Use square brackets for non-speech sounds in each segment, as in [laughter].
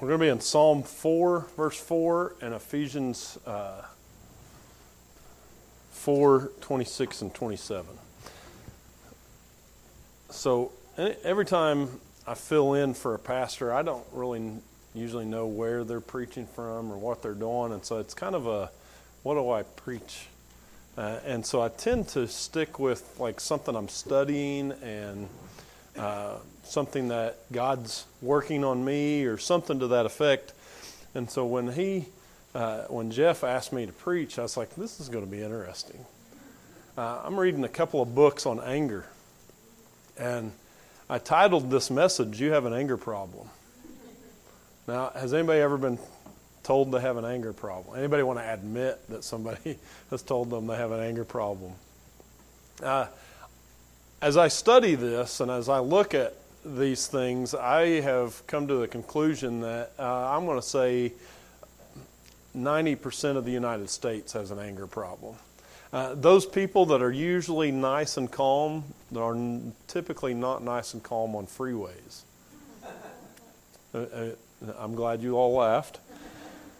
We're going to be in Psalm 4, verse 4, and Ephesians uh, 4, 26 and 27. So every time I fill in for a pastor, I don't really usually know where they're preaching from or what they're doing, and so it's kind of a what do I preach? Uh, and so I tend to stick with like something I'm studying and uh, something that God's working on me or something to that effect. And so when he, uh, when Jeff asked me to preach, I was like, this is going to be interesting. Uh, I'm reading a couple of books on anger, and I titled this message, "You Have an Anger Problem." Now, has anybody ever been told they have an anger problem? Anybody want to admit that somebody [laughs] has told them they have an anger problem? Uh, as I study this and as I look at these things, I have come to the conclusion that uh, I'm going to say 90% of the United States has an anger problem. Uh, those people that are usually nice and calm are typically not nice and calm on freeways. Uh, uh, I'm glad you all laughed.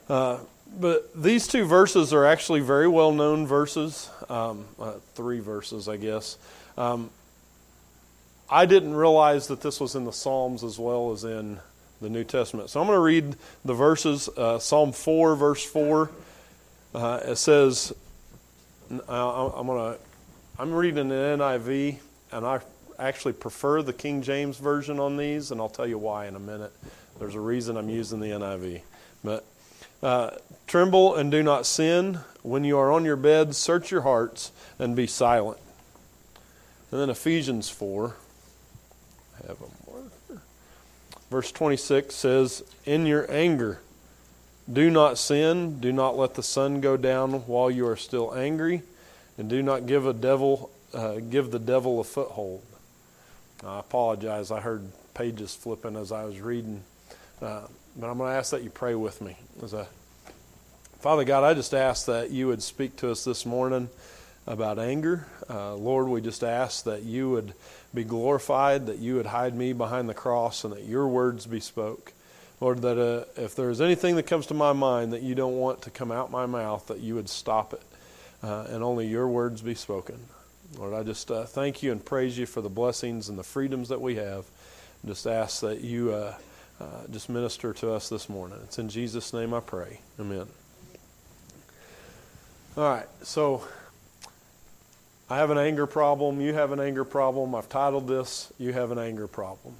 Uh, but these two verses are actually very well known verses, um, uh, three verses, I guess. Um, I didn't realize that this was in the Psalms as well as in the New Testament. So I'm going to read the verses. Uh, Psalm 4, verse 4. Uh, it says, I'm going to, I'm reading an NIV, and I actually prefer the King James version on these, and I'll tell you why in a minute. There's a reason I'm using the NIV. But uh, tremble and do not sin. When you are on your bed, search your hearts and be silent. And then Ephesians 4 have a marker. Verse 26 says, In your anger, do not sin, do not let the sun go down while you are still angry, and do not give a devil uh, give the devil a foothold. I apologize. I heard pages flipping as I was reading, uh, but I'm going to ask that you pray with me. As a Father God, I just ask that you would speak to us this morning about anger. Uh, Lord, we just ask that you would be glorified, that you would hide me behind the cross, and that your words be spoke. Lord, that uh, if there's anything that comes to my mind that you don't want to come out my mouth, that you would stop it, uh, and only your words be spoken. Lord, I just uh, thank you and praise you for the blessings and the freedoms that we have. Just ask that you uh, uh, just minister to us this morning. It's in Jesus' name I pray. Amen. All right, so I have an anger problem. You have an anger problem. I've titled this, You Have an Anger Problem.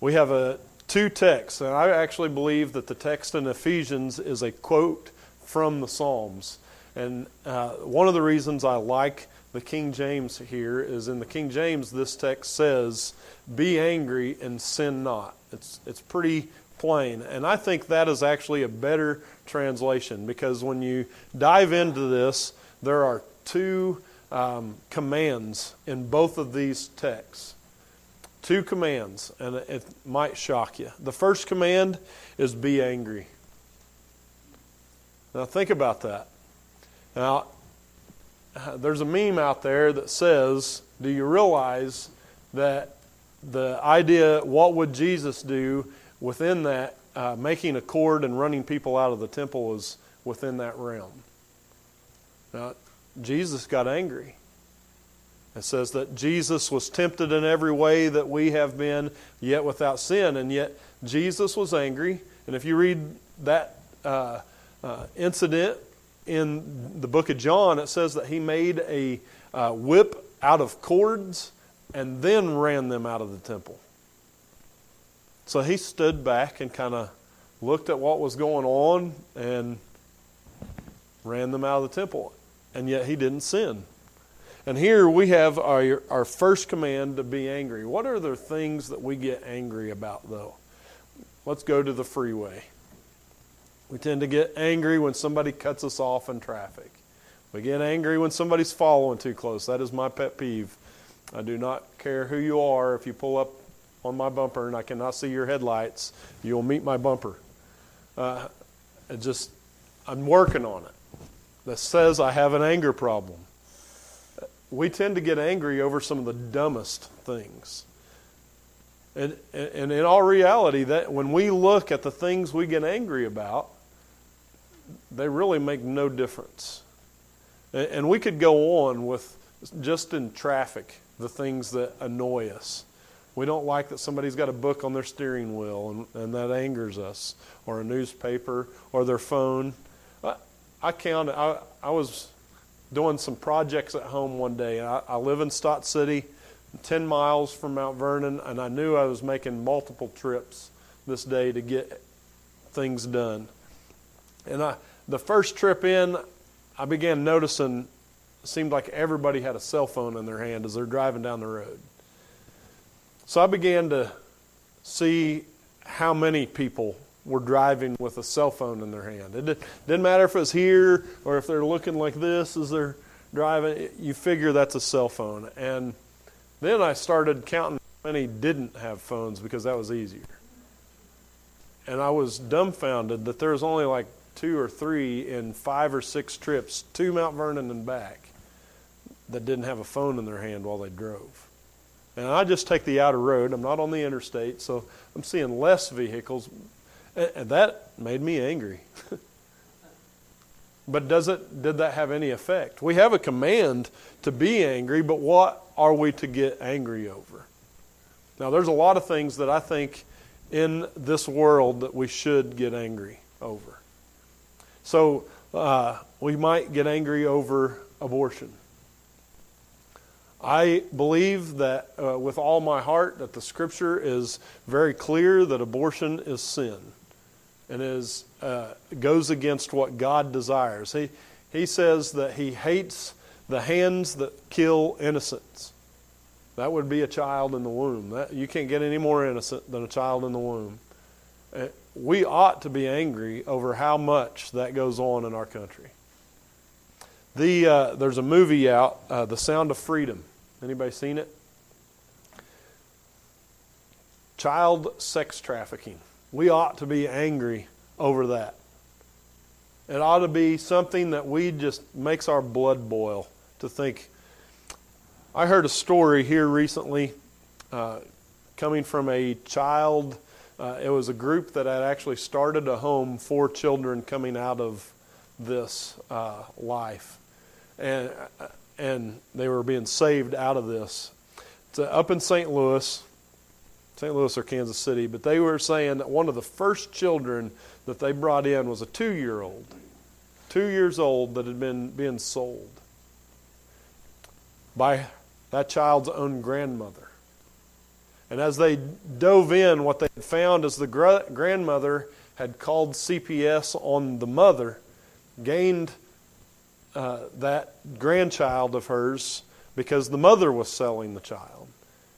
We have a, two texts, and I actually believe that the text in Ephesians is a quote from the Psalms. And uh, one of the reasons I like the King James here is in the King James, this text says, Be angry and sin not. It's, it's pretty plain. And I think that is actually a better translation because when you dive into this, there are two um, commands in both of these texts. Two commands, and it might shock you. The first command is be angry. Now, think about that. Now, there's a meme out there that says, Do you realize that the idea, what would Jesus do within that, uh, making a cord and running people out of the temple is within that realm? Now, Jesus got angry. It says that Jesus was tempted in every way that we have been, yet without sin. And yet Jesus was angry. And if you read that uh, uh, incident in the book of John, it says that he made a uh, whip out of cords and then ran them out of the temple. So he stood back and kind of looked at what was going on and ran them out of the temple and yet he didn't sin. And here we have our, our first command to be angry. What are the things that we get angry about, though? Let's go to the freeway. We tend to get angry when somebody cuts us off in traffic. We get angry when somebody's following too close. That is my pet peeve. I do not care who you are. If you pull up on my bumper and I cannot see your headlights, you'll meet my bumper. Uh, it just, I'm working on it that says I have an anger problem. We tend to get angry over some of the dumbest things. And, and in all reality, that when we look at the things we get angry about, they really make no difference. And we could go on with just in traffic the things that annoy us. We don't like that somebody's got a book on their steering wheel and, and that angers us, or a newspaper, or their phone. I, counted, I, I was doing some projects at home one day. I, I live in Stotts City, 10 miles from Mount Vernon, and I knew I was making multiple trips this day to get things done. And I, the first trip in, I began noticing it seemed like everybody had a cell phone in their hand as they're driving down the road. So I began to see how many people were driving with a cell phone in their hand. It didn't matter if it was here or if they're looking like this as they're driving. You figure that's a cell phone. And then I started counting how many didn't have phones because that was easier. And I was dumbfounded that there was only like two or three in five or six trips to Mount Vernon and back that didn't have a phone in their hand while they drove. And I just take the outer road. I'm not on the interstate, so I'm seeing less vehicles. And that made me angry. [laughs] but does it did that have any effect? We have a command to be angry, but what are we to get angry over? Now there's a lot of things that I think in this world that we should get angry over. So uh, we might get angry over abortion. I believe that uh, with all my heart that the scripture is very clear that abortion is sin and is uh, goes against what God desires. He he says that he hates the hands that kill innocents. That would be a child in the womb. That, you can't get any more innocent than a child in the womb. Uh, we ought to be angry over how much that goes on in our country. The, uh, there's a movie out, uh, The Sound of Freedom. Anybody seen it? Child sex trafficking. We ought to be angry over that. It ought to be something that we just makes our blood boil to think. I heard a story here recently uh, coming from a child uh, it was a group that had actually started a home for children coming out of this uh, life, and and they were being saved out of this. It's uh, up in St. Louis, St. Louis or Kansas City, but they were saying that one of the first children that they brought in was a two-year-old, two years old that had been being sold by that child's own grandmother. And as they dove in, what they found is the grandmother had called CPS on the mother, gained uh, that grandchild of hers because the mother was selling the child.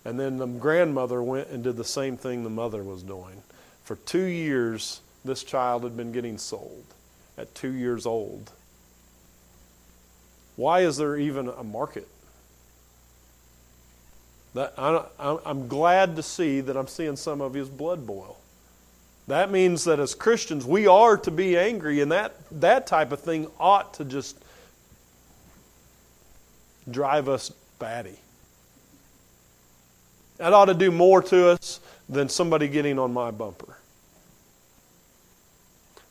And then the grandmother went and did the same thing the mother was doing. For two years, this child had been getting sold at two years old. Why is there even a market that I'm glad to see that I'm seeing some of his blood boil. That means that as Christians, we are to be angry, and that, that type of thing ought to just drive us batty. That ought to do more to us than somebody getting on my bumper.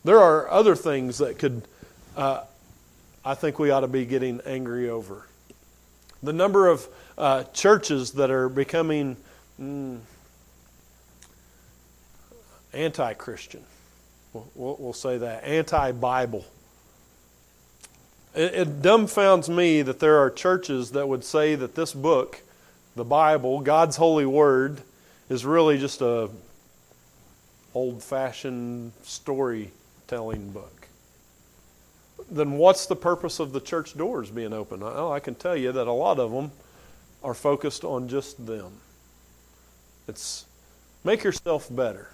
There are other things that could, uh, I think we ought to be getting angry over. The number of uh, churches that are becoming mm, anti Christian. We'll, we'll, say that. Anti Bible. It, it dumbfounds me that there are churches that would say that this book, the Bible, God's holy word, is really just a old fashioned storytelling book then what's the purpose of the church doors being open? I can tell you that a lot of them are focused on just them. It's make yourself better.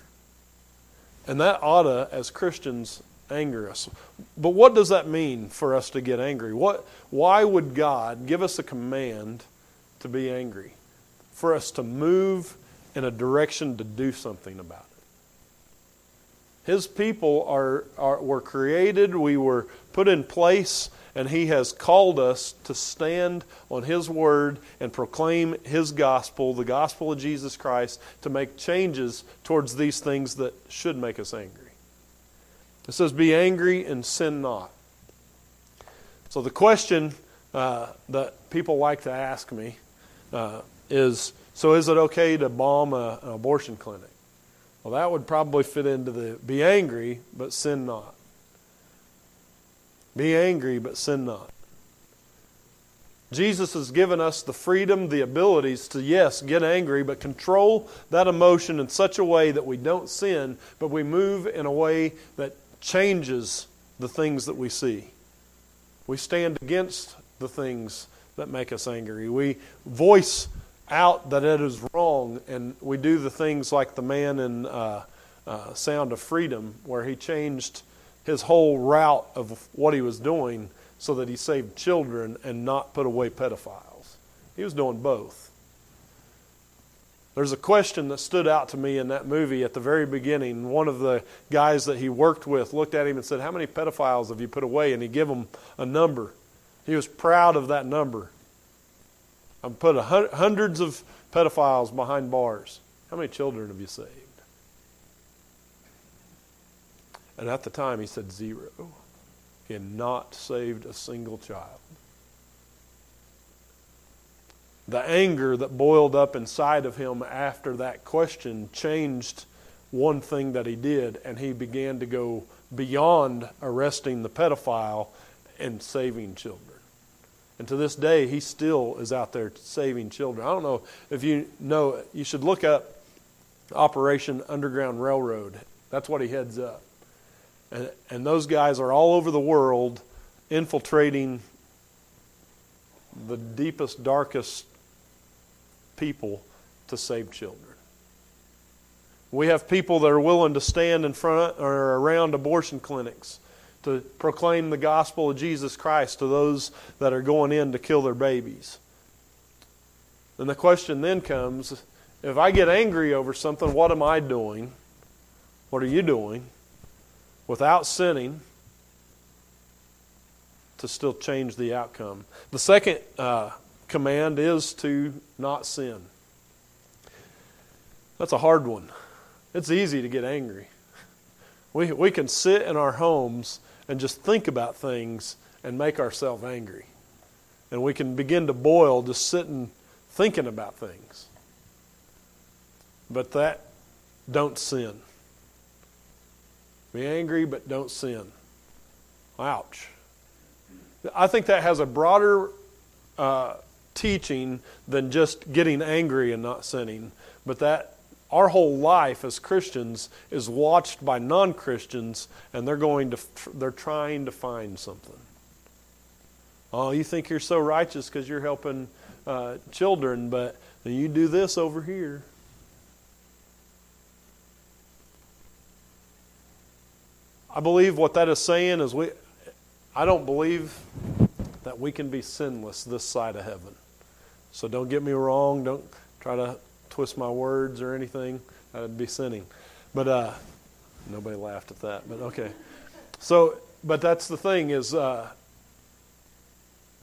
And that ought to, as Christians, anger us. But what does that mean for us to get angry? What, why would God give us a command to be angry? For us to move in a direction to do something about it. His people are, are, were created, we were put in place and He has called us to stand on His word and proclaim His gospel, the gospel of Jesus Christ, to make changes towards these things that should make us angry. It says, Be angry and sin not. So the question uh, that people like to ask me uh, is so is it okay to bomb a, an abortion clinic? Well, that would probably fit into the be angry, but sin not. Be angry, but sin not. Jesus has given us the freedom, the abilities to, yes, get angry, but control that emotion in such a way that we don't sin, but we move in a way that changes the things that we see. We stand against the things that make us angry. We voice out that it is wrong, and we do the things like the man in uh, uh, Sound of Freedom, where he changed his whole route of what he was doing so that he saved children and not put away pedophiles. He was doing both. There's a question that stood out to me in that movie at the very beginning. One of the guys that he worked with looked at him and said, How many pedophiles have you put away? And he gave him a number. He was proud of that number. I've put hundreds of pedophiles behind bars. How many children have you saved? And at the time, he said zero. He had not saved a single child. The anger that boiled up inside of him after that question changed one thing that he did, and he began to go beyond arresting the pedophile and saving children. And to this day, he still is out there saving children. I don't know if you know, you should look up Operation Underground Railroad. That's what he heads up. And, and those guys are all over the world infiltrating the deepest, darkest people to save children. We have people that are willing to stand in front or around abortion clinics to proclaim the gospel of Jesus Christ to those that are going in to kill their babies. And the question then comes if I get angry over something, what am I doing? What are you doing without sinning to still change the outcome? The second uh, command is to not sin. That's a hard one. It's easy to get angry. We, we can sit in our homes and just think about things and make ourselves angry. And we can begin to boil just sitting thinking about things. But that, don't sin. Be angry, but don't sin. Ouch. I think that has a broader uh, teaching than just getting angry and not sinning. But that our whole life as Christians is watched by non-Christians and they're going to they're trying to find something. Oh, you think you're so righteous because you're helping uh, children, but you do this over here. I believe what that is saying is we I don't believe that we can be sinless this side of heaven. So don't get me wrong, don't try to twist my words or anything, I'd be sinning. But uh, nobody laughed at that. But okay. So, but that's the thing is, uh,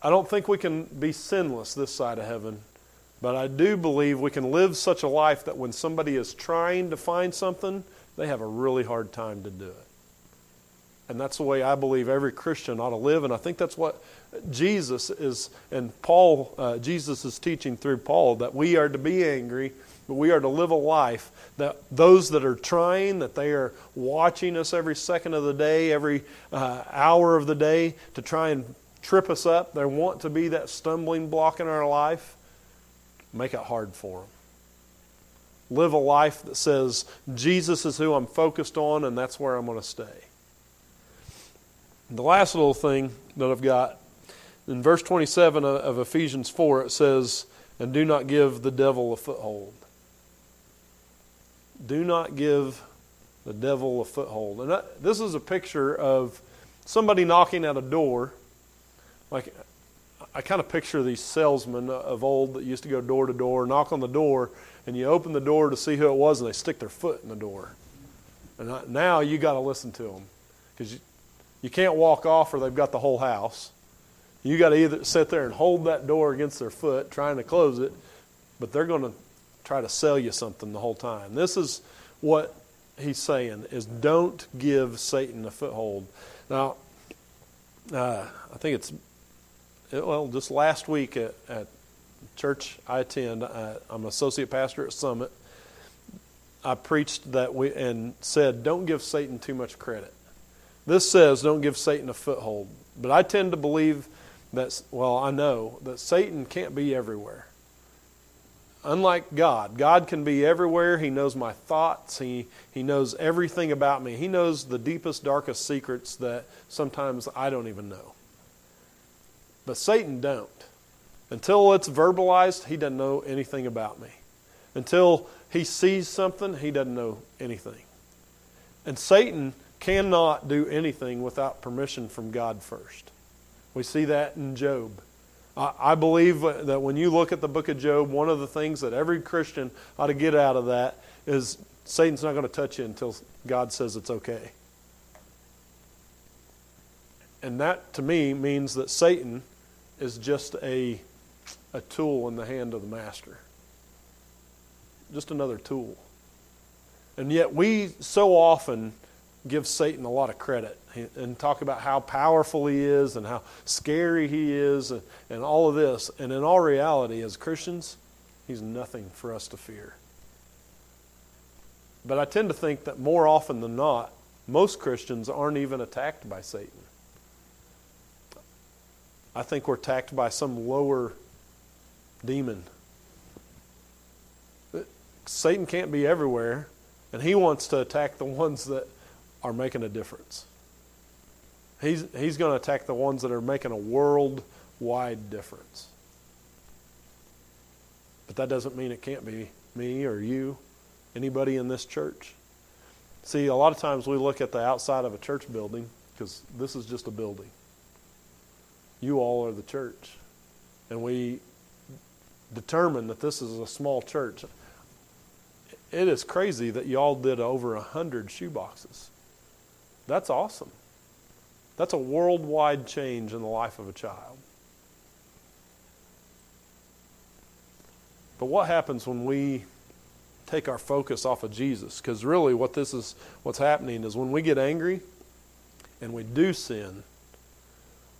I don't think we can be sinless this side of heaven. But I do believe we can live such a life that when somebody is trying to find something, they have a really hard time to do it. And that's the way I believe every Christian ought to live. And I think that's what Jesus is, and Paul, uh, Jesus is teaching through Paul that we are to be angry, but we are to live a life that those that are trying, that they are watching us every second of the day, every uh, hour of the day to try and trip us up, they want to be that stumbling block in our life, make it hard for them. Live a life that says, Jesus is who I'm focused on, and that's where I'm going to stay. The last little thing that I've got in verse 27 of Ephesians 4, it says, And do not give the devil a foothold. Do not give the devil a foothold. And that, this is a picture of somebody knocking at a door. Like, I kind of picture these salesmen of old that used to go door to door, knock on the door, and you open the door to see who it was, and they stick their foot in the door. And now you got to listen to them because you can't walk off or they've got the whole house. You got to either sit there and hold that door against their foot, trying to close it, but they're going to try to sell you something the whole time. This is what he's saying is don't give Satan a foothold. Now, uh, I think it's well, just last week at, at church I attend, I, I'm an associate pastor at Summit. I preached that we and said, don't give Satan too much credit. This says, don't give Satan a foothold. But I tend to believe that, well, I know that Satan can't be everywhere. Unlike God, God can be everywhere. He knows my thoughts. He, he knows everything about me. He knows the deepest, darkest secrets that sometimes I don't even know. But Satan don't. Until it's verbalized, he doesn't know anything about me. Until he sees something, he doesn't know anything. And Satan cannot do anything without permission from God first. We see that in Job. I believe that when you look at the book of Job, one of the things that every Christian ought to get out of that is Satan's not going to touch you until God says it's okay. And that to me means that Satan is just a, a tool in the hand of the master just another tool. And yet, we so often give Satan a lot of credit and talk about how powerful he is and how scary he is and, all of this. And in all reality, as Christians, he's nothing for us to fear. But I tend to think that more often than not, most Christians aren't even attacked by Satan. I think we're attacked by some lower demon Satan can't be everywhere, and he wants to attack the ones that are making a difference. He's, he's going to attack the ones that are making a worldwide difference. But that doesn't mean it can't be me or you, anybody in this church. See, a lot of times we look at the outside of a church building because this is just a building. You all are the church. And we determine that this is a small church it is crazy that y'all did over a hundred shoe boxes. That's awesome. That's a worldwide change in the life of a child. But what happens when we take our focus off of Jesus? Because really, what this is, what's happening is when we get angry and we do sin,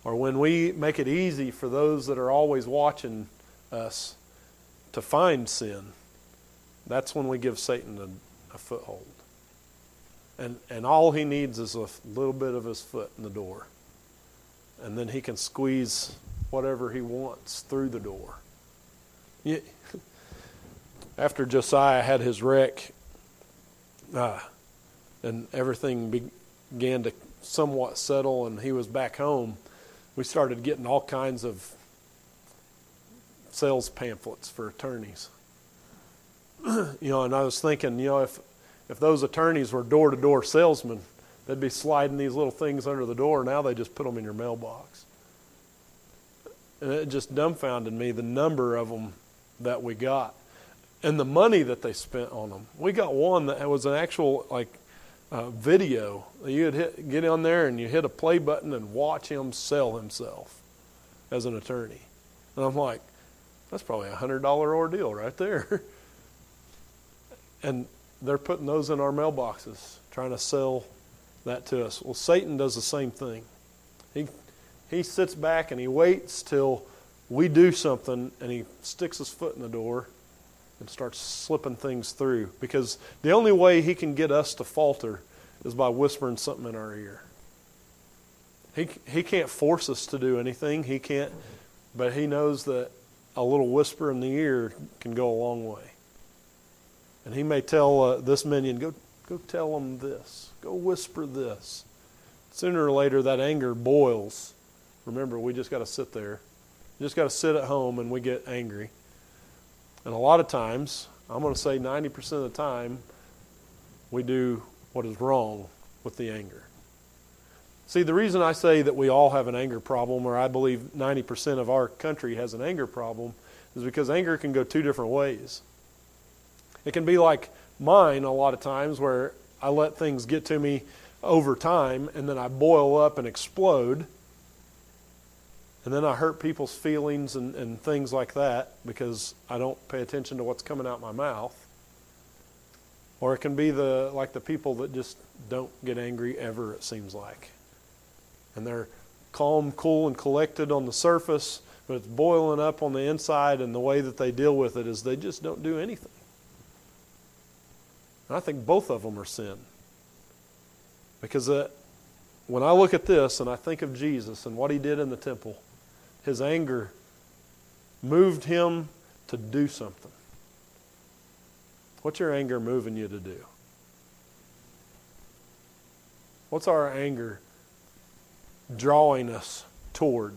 or when we make it easy for those that are always watching us to find sin, that's when we give Satan a, a foothold. And, and all he needs is a little bit of his foot in the door. And then he can squeeze whatever he wants through the door. [laughs] After Josiah had his wreck, uh, and everything began to somewhat settle, and he was back home, we started getting all kinds of sales pamphlets for attorneys. [clears throat] you know, and I was thinking, you know, if if those attorneys were door to door salesmen, they'd be sliding these little things under the door. Now they just put them in your mailbox. And it just dumbfounded me the number of them that we got and the money that they spent on them. We got one that was an actual like uh, video. You'd hit, get on there and you hit a play button and watch him sell himself as an attorney. And I'm like, that's probably a hundred dollar ordeal right there. [laughs] And they're putting those in our mailboxes, trying to sell that to us. Well, Satan does the same thing. He, he sits back and he waits till we do something and he sticks his foot in the door and starts slipping things through. Because the only way he can get us to falter is by whispering something in our ear. He, he can't force us to do anything. He can't, but he knows that a little whisper in the ear can go a long way. And he may tell uh, this minion, go, go tell them this. Go whisper this. Sooner or later, that anger boils. Remember, we just got to sit there. Just got to sit at home and we get angry. And a lot of times, I'm going to say 90% of the time, we do what is wrong with the anger. See, the reason I say that we all have an anger problem, or I believe 90% of our country has an anger problem, is because anger can go two different ways. It can be like mine a lot of times where I let things get to me over time and then I boil up and explode. And then I hurt people's feelings and, and things like that because I don't pay attention to what's coming out my mouth. Or it can be the like the people that just don't get angry ever, it seems like. And they're calm, cool, and collected on the surface, but it's boiling up on the inside, and the way that they deal with it is they just don't do anything. And I think both of them are sin. Because uh, when I look at this and I think of Jesus and what he did in the temple, his anger moved him to do something. What's your anger moving you to do? What's our anger drawing us toward?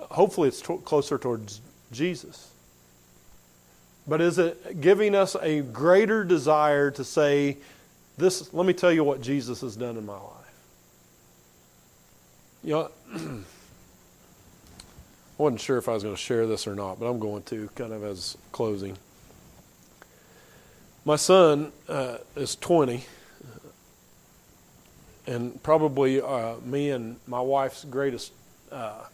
Hopefully, it's closer towards Jesus. But is it giving us a greater desire to say, this, let me tell you what Jesus has done in my life? You know, [clears throat] I wasn't sure if I was going to share this or not, but I'm going to, kind of as closing. My son uh, is 20, and probably uh, me and my wife's greatest uh,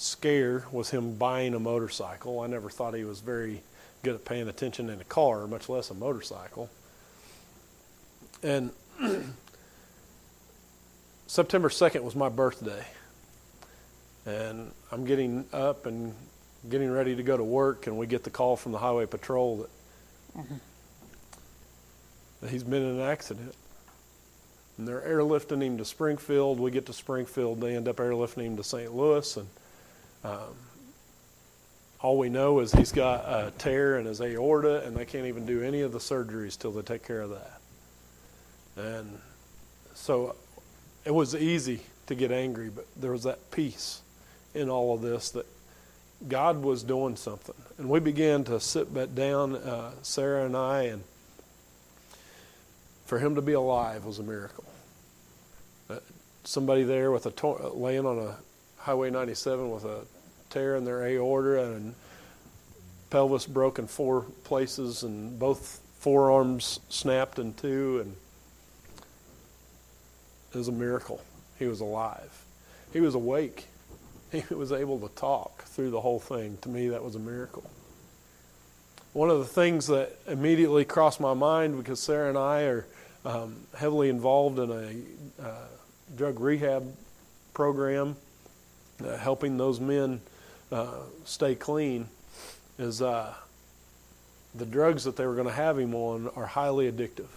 scare was him buying a motorcycle. I never thought he was very good at paying attention in a car, much less a motorcycle. And [clears throat] September 2nd was my birthday. And I'm getting up and getting ready to go to work, and we get the call from the highway patrol that Mm-hmm. He's been in an accident. And they're airlifting him to Springfield. We get to Springfield. They end up airlifting him to St. Louis. And um, all we know is he's got a tear in his aorta, and they can't even do any of the surgeries till they take care of that. And so it was easy to get angry, but there was that peace in all of this that God was doing something. And we began to sit back down, uh, Sarah and I, and for him to be alive was a miracle. Uh, somebody there with a to- laying on a Highway 97 with a tear in their aorta and pelvis broken four places and both forearms snapped in two and it was a miracle. He was alive. He was awake. [laughs] He was able to talk through the whole thing. To me, that was a miracle. One of the things that immediately crossed my mind because Sarah and I are um, heavily involved in a uh, drug rehab program, uh, helping those men uh, stay clean, is uh, the drugs that they were going to have him on are highly addictive.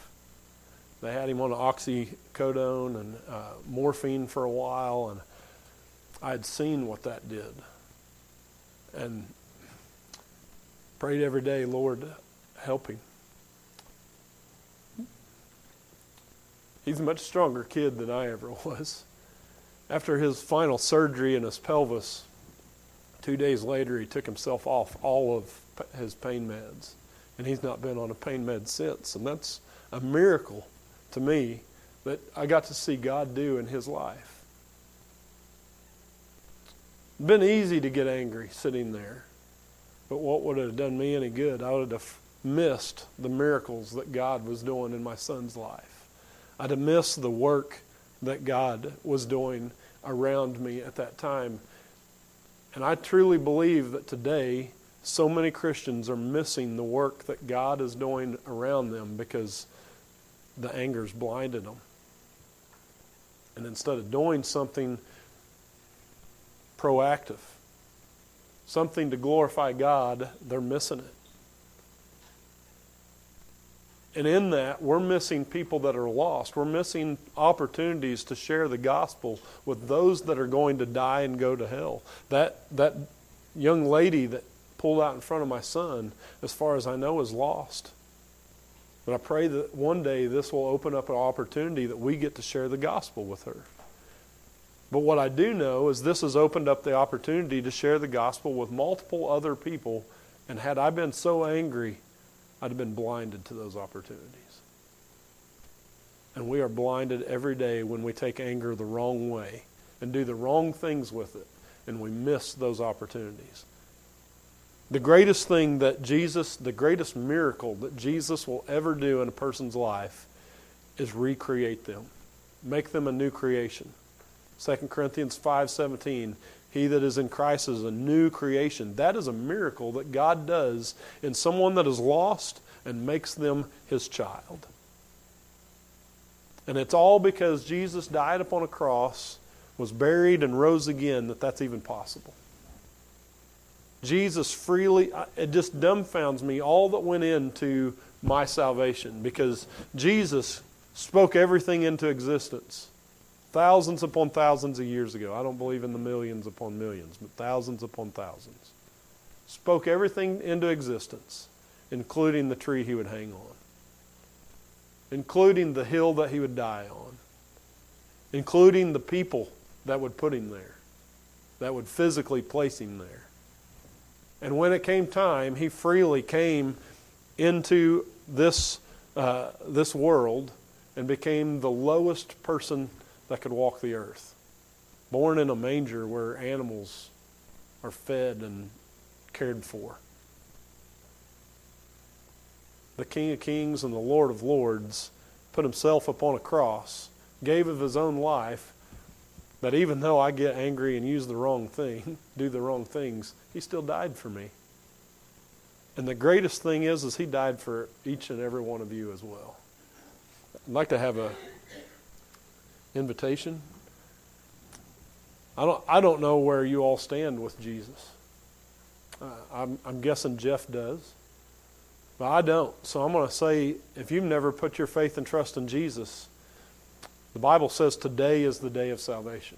They had him on oxycodone and uh, morphine for a while, and I had seen what that did. And prayed every day, Lord, help him. He's a much stronger kid than I ever [laughs] was. After his final surgery in his pelvis, two days later, he took himself off all of his pain meds. And he's not been on a pain med since. And that's a miracle to me that I got to see God do in his life It's been easy to get angry sitting there. But what would have done me any good? I would have missed the miracles that God was doing in my son's life. I'd have missed the work that God was doing around me at that time. And I truly believe that today, so many Christians are missing the work that God is doing around them because the anger's blinded them. And instead of doing something proactive, something to glorify God, they're missing it. And in that, we're missing people that are lost. We're missing opportunities to share the gospel with those that are going to die and go to hell. That, that young lady that pulled out in front of my son, as far as I know, is lost. But I pray that one day this will open up an opportunity that we get to share the gospel with her. But what I do know is this has opened up the opportunity to share the gospel with multiple other people. And had I been so angry, I'd have been blinded to those opportunities. And we are blinded every day when we take anger the wrong way and do the wrong things with it, and we miss those opportunities. The greatest thing that Jesus, the greatest miracle that Jesus will ever do in a person's life is recreate them, make them a new creation. 2 Corinthians 5:17, He that is in Christ is a new creation. That is a miracle that God does in someone that is lost and makes them his child. And it's all because Jesus died upon a cross, was buried, and rose again that that's even possible. Jesus freely, it just dumbfounds me all that went into my salvation because Jesus spoke everything into existence thousands upon thousands of years ago. I don't believe in the millions upon millions, but thousands upon thousands. Spoke everything into existence, including the tree he would hang on, including the hill that he would die on, including the people that would put him there, that would physically place him there. And when it came time, he freely came into this, uh, this world and became the lowest person that could walk the earth. Born in a manger where animals are fed and cared for. The King of Kings and the Lord of Lords put himself upon a cross, gave of his own life, that even though I get angry and use the wrong thing, [laughs] do the wrong things, he still died for me. And the greatest thing is, is he died for each and every one of you as well. I'd like to have a invitation. I don't, I don't know where you all stand with Jesus. Uh, I'm, I'm guessing Jeff does. But I don't. So I'm going to say if you've never put your faith and trust in Jesus, the Bible says today is the day of salvation.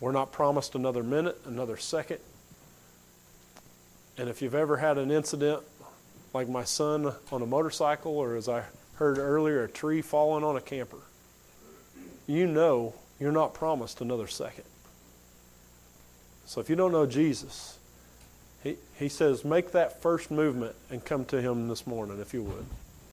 We're not promised another minute, another second. And if you've ever had an incident like my son on a motorcycle, or as I heard earlier, a tree falling on a camper, you know you're not promised another second. So if you don't know Jesus, he, he says, make that first movement and come to him this morning if you would.